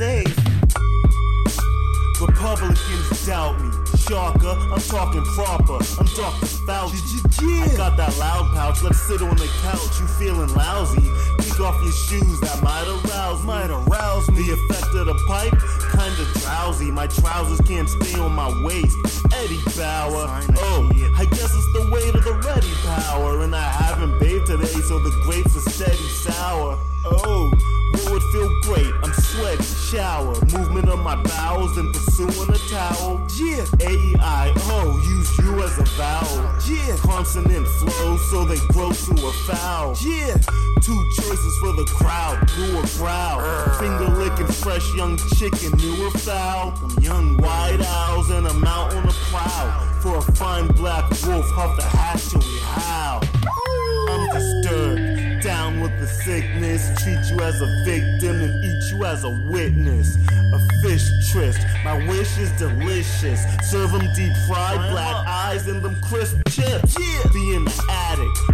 safe. Republicans doubt me. Sharker, I'm talking proper. I'm Dr. Fauci. I got that loud pouch, let's sit on the couch. You feeling lousy? Kick off your shoes, that might arouse, might arouse me. The effect of the pipe, kinda drowsy. My trousers can't stay on my waist. Eddie Bauer, the grapes are steady sour. Oh, what would feel great? I'm sweaty, shower, movement of my bowels and pursuing a towel. Yeah, A I O, use you as a vowel. Yeah, consonant flows so they grow to a foul. Yeah, two choices for the crowd, blue or brow. Finger licking fresh young chicken, new or foul. Them young white owls and a mount on a sickness. Treat you as a victim and eat you as a witness. A fish tryst, my wish is delicious. Serve them deep fried, black eyes and them crisp chips. Yeah, be in the attic,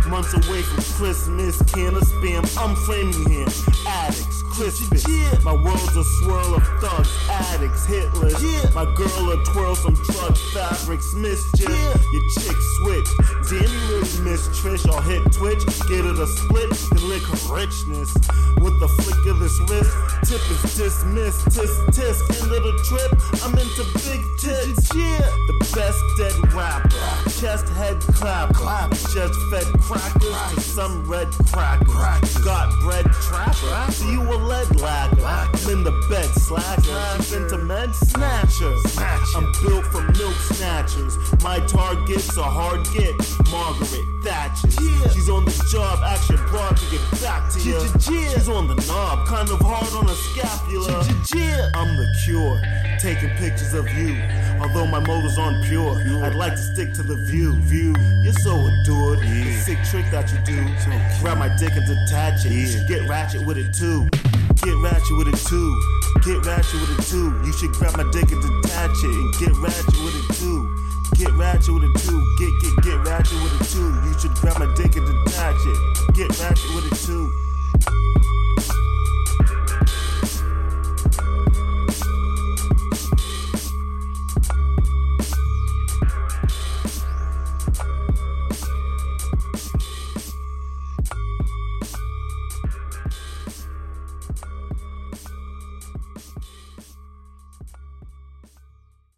months away from Christmas. Can of spam, I'm framing him. Addicts, Crispus. Yeah, my world's a swirl of thugs, addicts, Hitlers. Yeah, my girl a twirl some drug fabrics, mischief. Yeah, your chick switch. Damn, you really miss Trish. I'll hit Twitch, get it a split, then lick her richness. With the flick of this wrist, tip is dismissed. Tisk, tisk, end of the trip. I'm into big tits. Yeah, the best dead rapper. Chest head clap, clap. Chest fed crackers to some red crackers. Got bread trapper. See you a lead lacquer. I'm in the bed slacker. She's into med snatchers. I'm built for milk snatchers. My target's a hard get. Margaret Thatcher. She's on the job, action broad to get back to you. She's on the knob, kind of hard on the scapula. I'm the cure, taking pictures of you. Although my motives aren't pure, I'd like to stick to the view. View, you're so adored. The sick trick that you do. Grab my dick and detach it. Should get ratchet with it too. Get ratchet with it too. Get ratchet with it too. You should grab my dick and detach it and get ratchet with it too. Get ratchet with it too. You should grab my dick and detach it. Get ratchet.